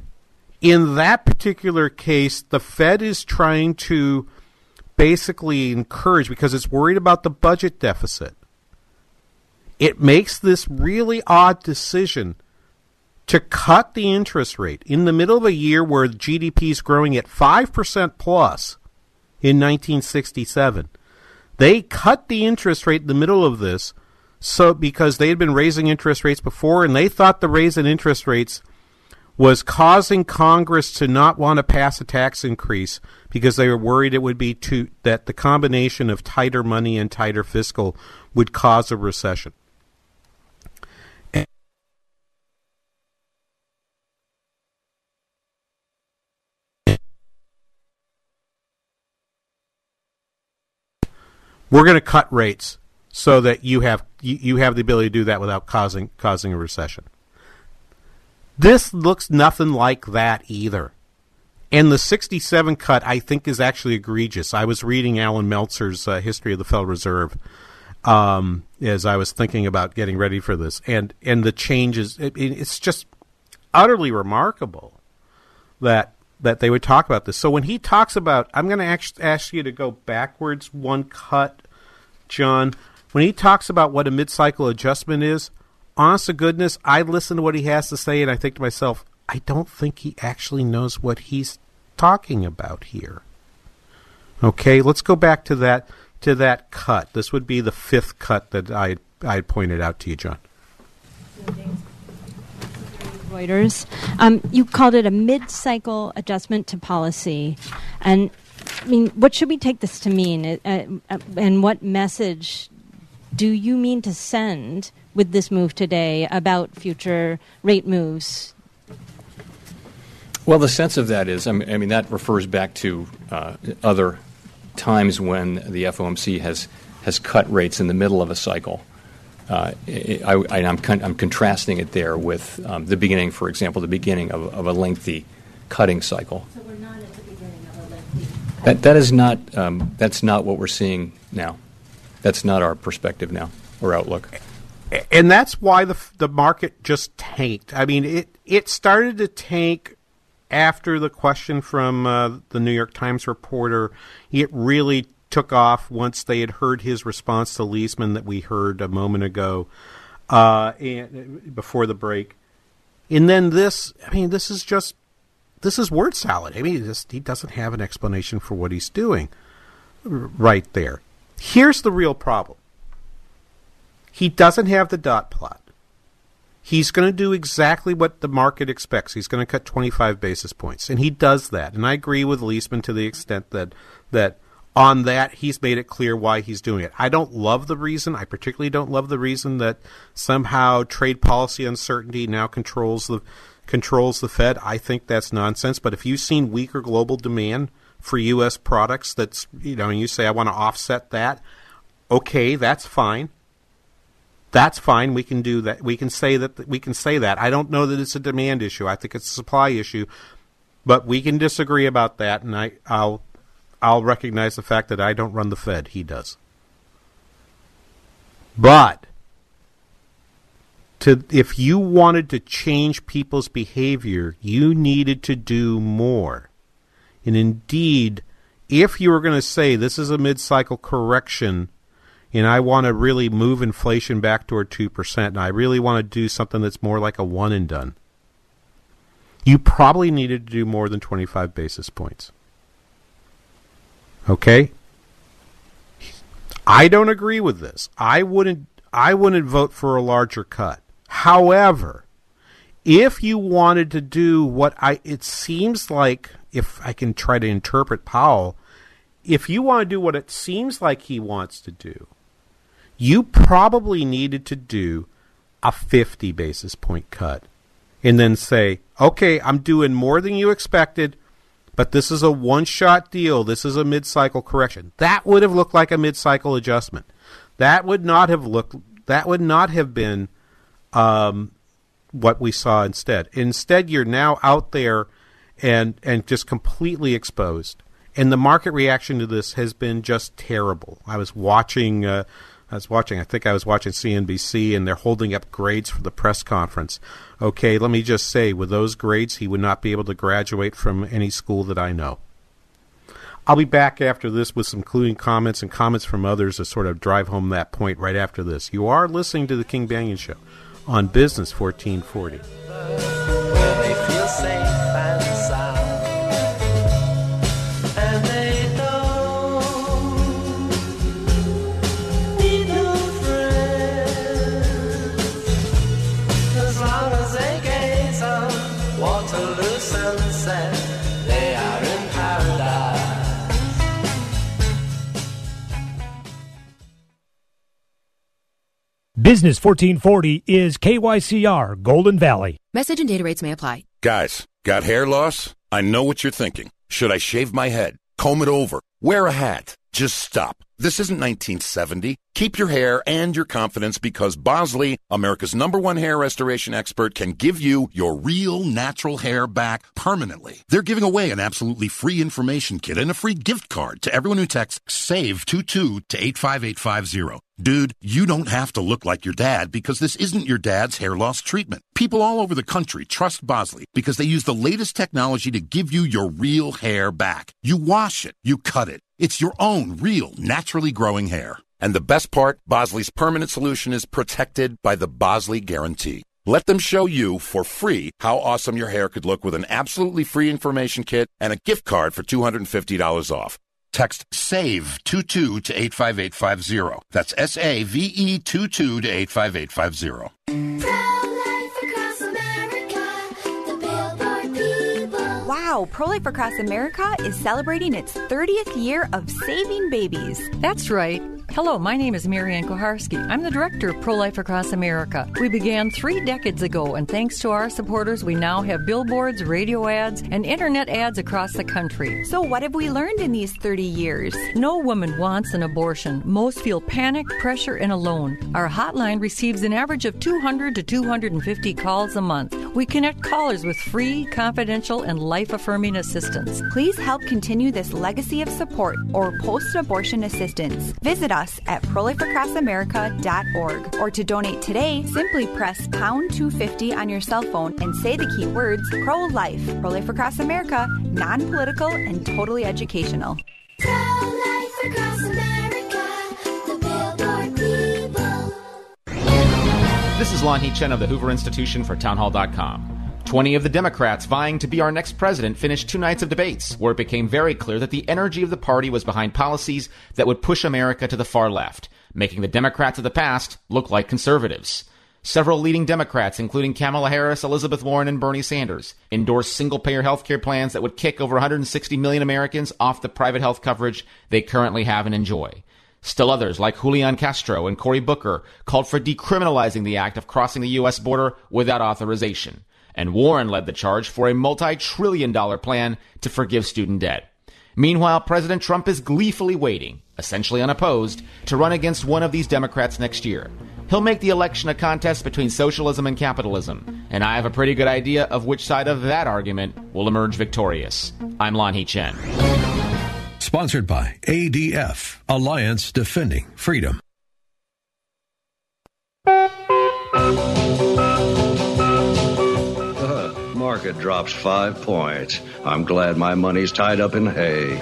in that particular case, the Fed is trying to basically encourage because it's worried about the budget deficit. It makes this really odd decision to cut the interest rate in the middle of a year where GDP is growing at 5% plus in 1967. They cut the interest rate in the middle of this so because they had been raising interest rates before and they thought the raise in interest rates was causing Congress to not want to pass a tax increase because they were worried it would be too that the combination of tighter money and tighter fiscal would cause a recession. We're going to cut rates so that you have you, you have the ability to do that without causing causing a recession. This looks nothing like that either. And the 67 cut, I think, is actually egregious. I was reading Allan Meltzer's uh, History of the Federal Reserve um, as I was thinking about getting ready for this. And, and the changes, it, it's just utterly remarkable that that they would talk about this. So when he talks about, I'm going to ask, ask you to go backwards one cut, John. When he talks about what a mid-cycle adjustment is, honest to goodness, I listen to what he has to say and I think to myself, I don't think he actually knows what he's talking about here. Okay, let's go back to that to that cut. This would be the fifth cut that I I pointed out to you, John. Reuters. Um, you called it a mid-cycle adjustment to policy, and I mean, what should we take this to mean? Uh, uh, and what message do you mean to send with this move today about future rate moves? Well, the sense of that is, I mean, I mean that refers back to uh, other times when the FOMC has has cut rates in the middle of a cycle. Uh, I, am con- I'm contrasting it there with um, the beginning, for example, the beginning of, of, a lengthy cutting cycle. So we're not at the beginning of a lengthy. That that is not um, that's not what we're seeing now. That's not our perspective now or outlook and that's why the the market just tanked. I mean, it it started to tank after the question from uh, the New York Times reporter. It really took off once they had heard his response to Liesman that we heard a moment ago, uh, and before the break. And then this, I mean, this is just this is word salad. I mean, just, he doesn't have an explanation for what he's doing right there. Here's the real problem he doesn't have the dot plot. He's going to do exactly what the market expects. He's going to cut 25 basis points, and he does that. And I agree with Liesman to the extent that that on that he's made it clear why he's doing it. I don't love the reason. I particularly don't love the reason that somehow trade policy uncertainty now controls the controls the Fed. I think that's nonsense. But if you've seen weaker global demand for U.S. products, that's you know, and you say I want to offset that, okay, that's fine. That's fine. We can do that. We can say that. We can say that. I don't know that it's a demand issue. I think it's a supply issue, but we can disagree about that. And I, I'll, I'll recognize the fact that I don't run the Fed. He does. But to if you wanted to change people's behavior, you needed to do more. And indeed, if you were going to say this is a mid-cycle correction and I want to really move inflation back toward 2%, and I really want to do something that's more like a one and done, you probably needed to do more than 25 basis points. Okay? I don't agree with this. I wouldn't I wouldn't vote for a larger cut. However, if you wanted to do what I it seems like if I can try to interpret Powell, if you want to do what it seems like he wants to do, you probably needed to do a 50 basis point cut and then say, okay, I'm doing more than you expected, but this is a one shot deal. This is a mid cycle correction. That would have looked like a mid cycle adjustment. That would not have looked, that would not have been um, what we saw instead. Instead, you're now out there and, and just completely exposed. And the market reaction to this has been just terrible. I was watching. Uh, I was watching. I think I was watching CNBC, and they're holding up grades for the press conference. Okay, let me just say, with those grades, he would not be able to graduate from any school that I know. I'll be back after this with some concluding comments and comments from others to sort of drive home that point right after this. You are listening to the King Banaian Show on Business 1440. Business 1440 is KYCR Golden Valley. Message and data rates may apply. Guys, got hair loss? I know what you're thinking. Should I shave my head? Comb it over? Wear a hat? Just stop. This isn't 1970. Keep your hair and your confidence because Bosley, America's number one hair restoration expert, can give you your real natural hair back permanently. They're giving away an absolutely free information kit and a free gift card to everyone who texts SAVE22 to 85850. Dude, you don't have to look like your dad because this isn't your dad's hair loss treatment. People all over the country trust Bosley because they use the latest technology to give you your real hair back. You wash it, you cut it. It's your own real, naturally growing hair. And the best part, Bosley's permanent solution is protected by the Bosley Guarantee. Let them show you for free how awesome your hair could look with an absolutely free information kit and a gift card for $250 off. Text SAVE22 to 85850. That's S A V E 22 to 85850. Wow, Pro Life Across America is celebrating its 30th year of saving babies. That's right. Hello, my name is Marianne Kuharski. I'm the director of Pro Life Across America. We began three decades ago, and thanks to our supporters, we now have billboards, radio ads, and internet ads across the country. So, what have we learned in these 30 years? No woman wants an abortion. Most feel panic, pressure, and alone. Our hotline receives an average of 200 to 250 calls a month. We connect callers with free, confidential, and life affirming assistance. Please help continue this legacy of support or post abortion assistance. Visit us at prolifeacrossamerica.org or to donate today, simply press pound 250 on your cell phone and say the key words pro life. Pro Life Across America, non political and totally educational. This is Lanhee Chen of the Hoover Institution for Townhall.com. 20 of the Democrats vying to be our next president finished two nights of debates where it became very clear that the energy of the party was behind policies that would push America to the far left, making the Democrats of the past look like conservatives. Several leading Democrats, including Kamala Harris, Elizabeth Warren, and Bernie Sanders, endorsed single payer health care plans that would kick over 160 million Americans off the private health coverage they currently have and enjoy. Still others, like Julian Castro and Cory Booker, called for decriminalizing the act of crossing the U.S. border without authorization. And Warren led the charge for a multi trillion dollar plan to forgive student debt. Meanwhile, President Trump is gleefully waiting, essentially unopposed, to run against one of these Democrats next year. He'll make the election a contest between socialism and capitalism, and I have a pretty good idea of which side of that argument will emerge victorious. I'm Lanhee Chen. Sponsored by ADF, Alliance Defending Freedom. Market drops five points. I'm glad my money's tied up in hay.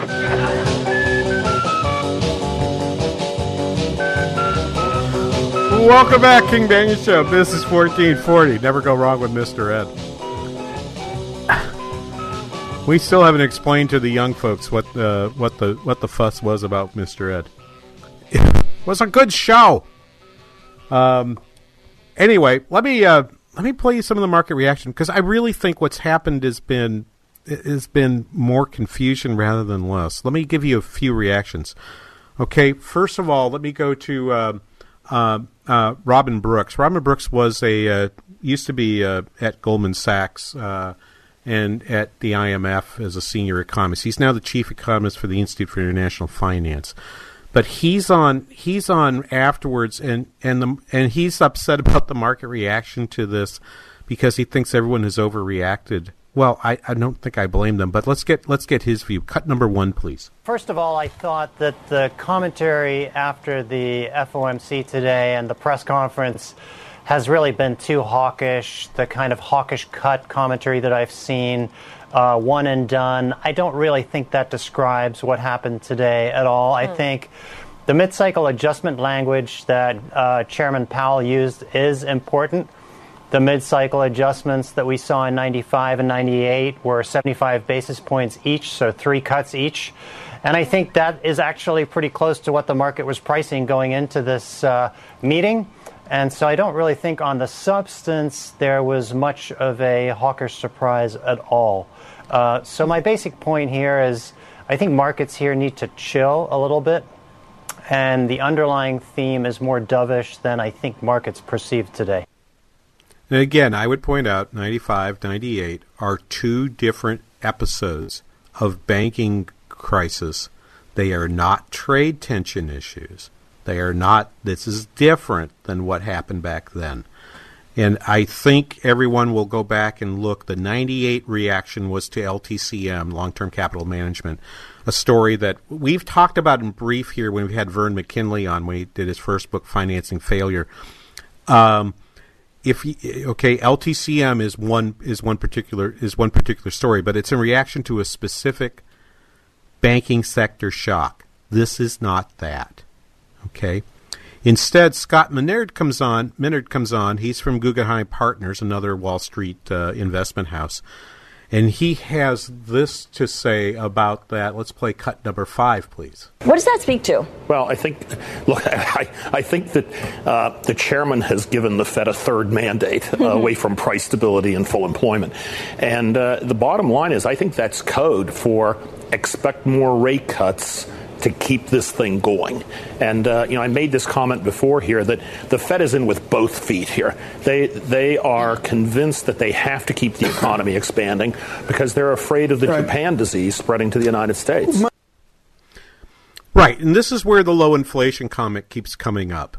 Welcome back, King Banaian Show. This is 1440. Never go wrong with Mr. Ed. We still haven't explained to the young folks what the what the what the fuss was about Mr. Ed. It was a good show. Um. Anyway, let me uh, let me play you some of the market reaction because I really think what's happened has been has been more confusion rather than less. Let me give you a few reactions. Okay, first of all, let me go to uh, uh, uh, Robin Brooks. Robin Brooks was a uh, used to be uh, at Goldman Sachs uh, and at the IMF as a senior economist. He's now the chief economist for the Institute for International Finance. But he's on he's on afterwards, and and the and he's upset about the market reaction to this because he thinks everyone has overreacted well, I, I don't think I blame them, but let's get let's get his view. Cut number one, please. First of all, I thought that the commentary after the FOMC today and the press conference has really been too hawkish. The kind of hawkish cut commentary that I've seen, uh, one and done. I don't really think that describes what happened today at all. I think the mid cycle adjustment language that uh, Chairman Powell used is important. The mid cycle adjustments that we saw in 95 and 98 were 75 basis points each, so three cuts each. And I think that is actually pretty close to what the market was pricing going into this uh, meeting. And so I don't really think on the substance there was much of a hawkish surprise at all. Uh, so my basic point here is I think markets here need to chill a little bit. And the underlying theme is more dovish than I think markets perceive today. And again, I would point out 95, 98 are two different episodes of banking crisis. They are not trade tension issues. They are not, this is different than what happened back then. And I think everyone will go back and look. The 98 reaction was to LTCM, long term capital management, a story that we've talked about in brief here when we had Vern McKinley on when he did his first book, Financing Failure. Um, if okay, LTCM is one is one particular is one particular story, but it's in reaction to a specific banking sector shock. This is not that. Okay. Instead, Scott Minerd comes on. Minerd comes on. He's from Guggenheim Partners, another Wall Street uh, investment house, and he has this to say about that. Let's play cut number five, please. What does that speak to? Well, I think, look, I, I think that uh, the chairman has given the Fed a third mandate uh, away from price stability and full employment. And uh, the bottom line is, I think that's code for expect more rate cuts to keep this thing going. And uh, you know, I made this comment before here that the Fed is in with both feet here. They they are convinced that they have to keep the economy expanding because they're afraid of the Japan disease spreading to the United States. Right, and this is where the low inflation comment keeps coming up.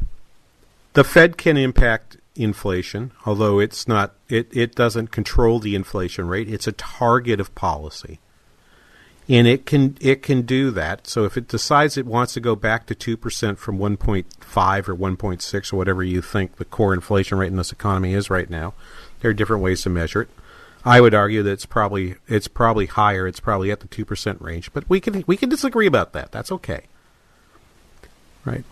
The Fed can impact inflation, although it's not it, it doesn't control the inflation rate. It's a target of policy. And it can it can do that. So if it decides it wants to go back to two percent from one point five or one point six or whatever you think the core inflation rate in this economy is right now, there are different ways to measure it. I would argue that it's probably it's probably higher. It's probably at the two percent range, but we can we can disagree about that. That's okay, right?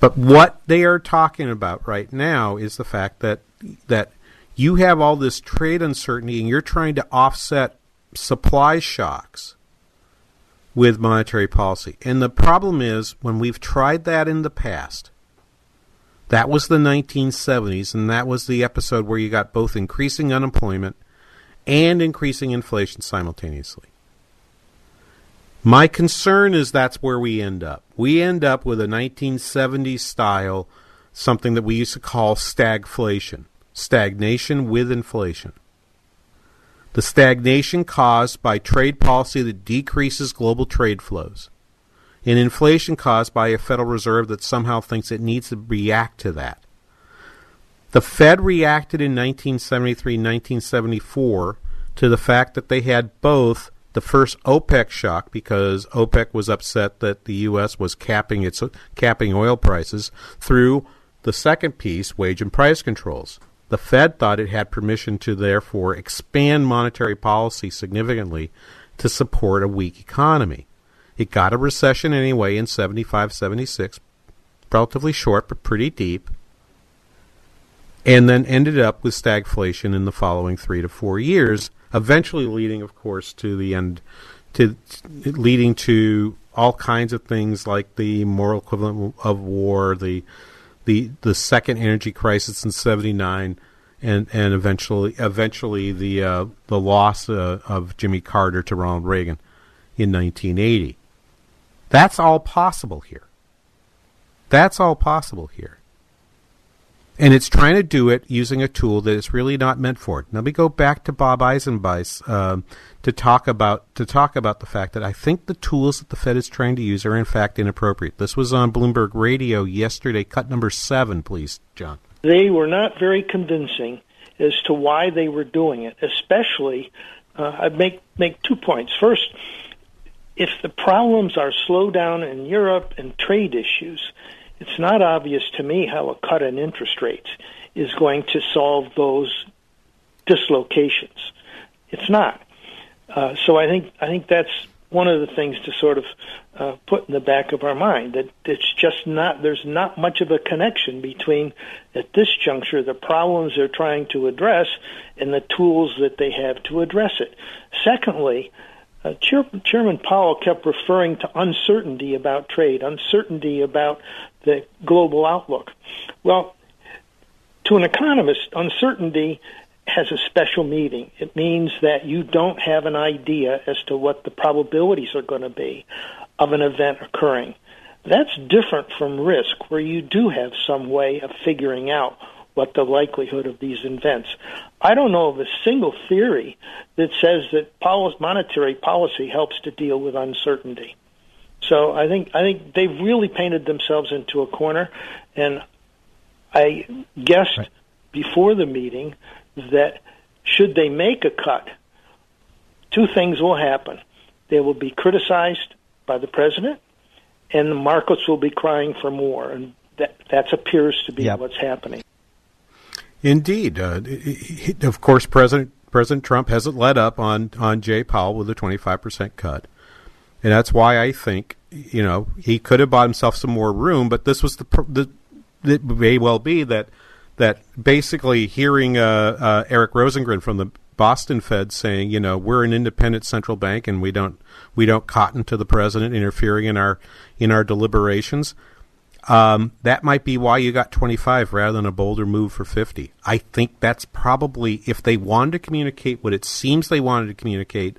But what they are talking about right now is the fact that that you have all this trade uncertainty, and you're trying to offset supply shocks with monetary policy. And the problem is when we've tried that in the past. That was the 1970s, and that was the episode where you got both increasing unemployment and increasing inflation simultaneously. My concern is that's where we end up. We end up with a 1970s style, something that we used to call stagflation, stagnation with inflation. The stagnation caused by trade policy that decreases global trade flows, and inflation caused by a Federal Reserve that somehow thinks it needs to react to that. The Fed reacted in 1973 1974 to the fact that they had both the first OPEC shock because OPEC was upset that the U.S. was capping its capping oil prices through the second piece, wage and price controls. The Fed thought it had permission to therefore expand monetary policy significantly to support a weak economy. It got a recession anyway in 75 76, relatively short but pretty deep, and then ended up with stagflation in the following three to four years, eventually leading, of course, to the end, to leading to all kinds of things like the moral equivalent of war, the the the second energy crisis in '79, and and eventually eventually the uh, the loss uh, of Jimmy Carter to Ronald Reagan in 1980. That's all possible here. That's all possible here. And it's trying to do it using a tool that is really not meant for it. Let me go back to Bob Eisenbeis um, to talk about to talk about the fact that I think the tools that the Fed is trying to use are in fact inappropriate. This was on Bloomberg Radio yesterday. Cut number seven, please, John. They were not very convincing as to why they were doing it, especially uh, I'd make make two points. First, if the problems are slowdown in Europe and trade issues, it's not obvious to me how a cut in interest rates is going to solve those dislocations. It's not. Uh, so I think I think that's one of the things to sort of uh, put in the back of our mind that it's just not there's not much of a connection between at this juncture the problems they're trying to address and the tools that they have to address it. Secondly, uh, Chair, Chairman Powell kept referring to uncertainty about trade, uncertainty about the global outlook. Well, to an economist, uncertainty has a special meaning. It means that you don't have an idea as to what the probabilities are going to be of an event occurring. That's different from risk, where you do have some way of figuring out what the likelihood of these events. I don't know of a single theory that says that monetary policy helps to deal with uncertainty. So I think I think they've really painted themselves into a corner, and I guessed right. before the meeting that should they make a cut, two things will happen. They will be criticized by the president, and the markets will be crying for more. And that that appears to be yep. what's happening. Indeed, uh, he, of course, President President Trump hasn't let up on on Jay Powell with a twenty five percent cut, and that's why I think you know he could have bought himself some more room. But this was the the it may well be that that basically hearing uh, uh, Eric Rosengren from the Boston Fed saying, you know, we're an independent central bank and we don't we don't cotton to the president interfering in our in our deliberations. Um, that might be why you got 25 rather than a bolder move for 50. I think that's probably if they wanted to communicate what it seems they wanted to communicate,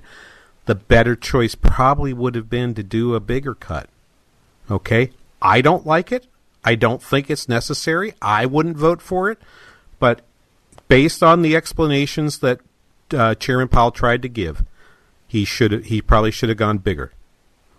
the better choice probably would have been to do a bigger cut. Okay, I don't like it. I don't think it's necessary. I wouldn't vote for it, but based on the explanations that uh, Chairman Powell tried to give, he should he probably should have gone bigger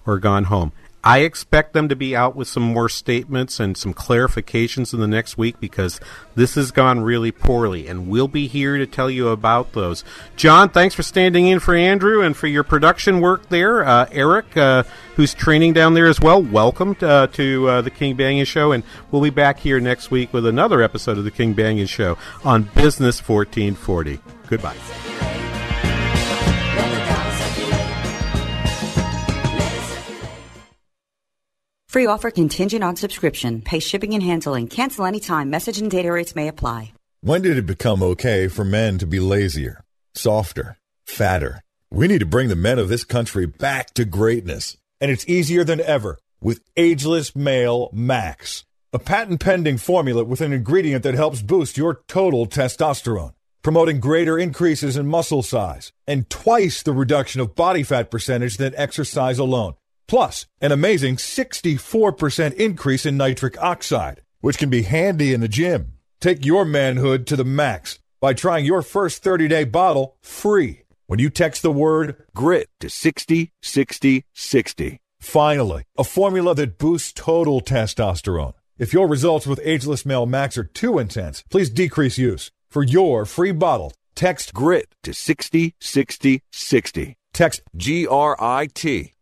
or gone home. I expect them to be out with some more statements and some clarifications in the next week because this has gone really poorly, and we'll be here to tell you about those. John, thanks for standing in for Andrew and for your production work there. Uh, Eric, uh, who's training down there as well, welcome uh, to uh, the King Banaian Show, and we'll be back here next week with another episode of the King Banaian Show on Business 1440. Goodbye. Free offer contingent on subscription. Pay shipping and handling. Cancel anytime. Message and data rates may apply. When did it become okay for men to be lazier, softer, fatter? We need to bring the men of this country back to greatness. And it's easier than ever with Ageless Male Max, a patent pending formula with an ingredient that helps boost your total testosterone, promoting greater increases in muscle size and twice the reduction of body fat percentage than exercise alone plus an amazing 64% increase in nitric oxide, which can be handy in the gym. Take your manhood to the max by trying your first 30 day bottle free when you text the word GRIT to 606060. Finally, a formula that boosts total testosterone. If your results with Ageless Male Max are too intense, please decrease use. For your free bottle, text GRIT to 606060. Text G R I T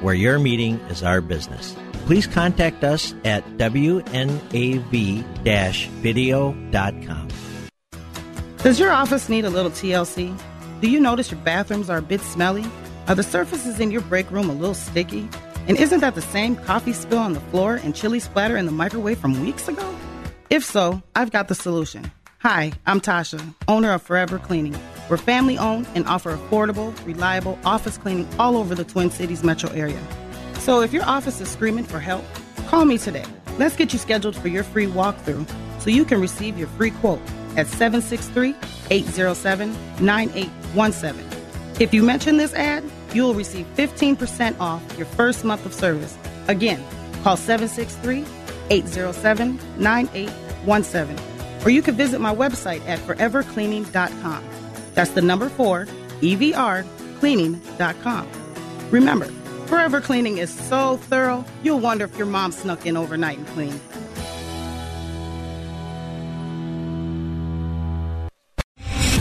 where your meeting is our business. Please contact us at wnav-video.com. Does your office need a little TLC? Do you notice your bathrooms are a bit smelly? Are the surfaces in your break room a little sticky? And isn't that the same coffee spill on the floor and chili splatter in the microwave from weeks ago? If so, I've got the solution. Hi, I'm Tasha, owner of Forever Cleaning. We're family owned and offer affordable, reliable office cleaning all over the Twin Cities metro area. So if your office is screaming for help, call me today. Let's get you scheduled for your free walkthrough so you can receive your free quote at 763 807 9817. If you mention this ad, you'll receive 15% off your first month of service. Again, call 763 807 9817. Or you can visit my website at forevercleaning.com. That's the number four, EVR, cleaning.com. Remember, Forever Cleaning is so thorough, you'll wonder if your mom snuck in overnight and cleaned.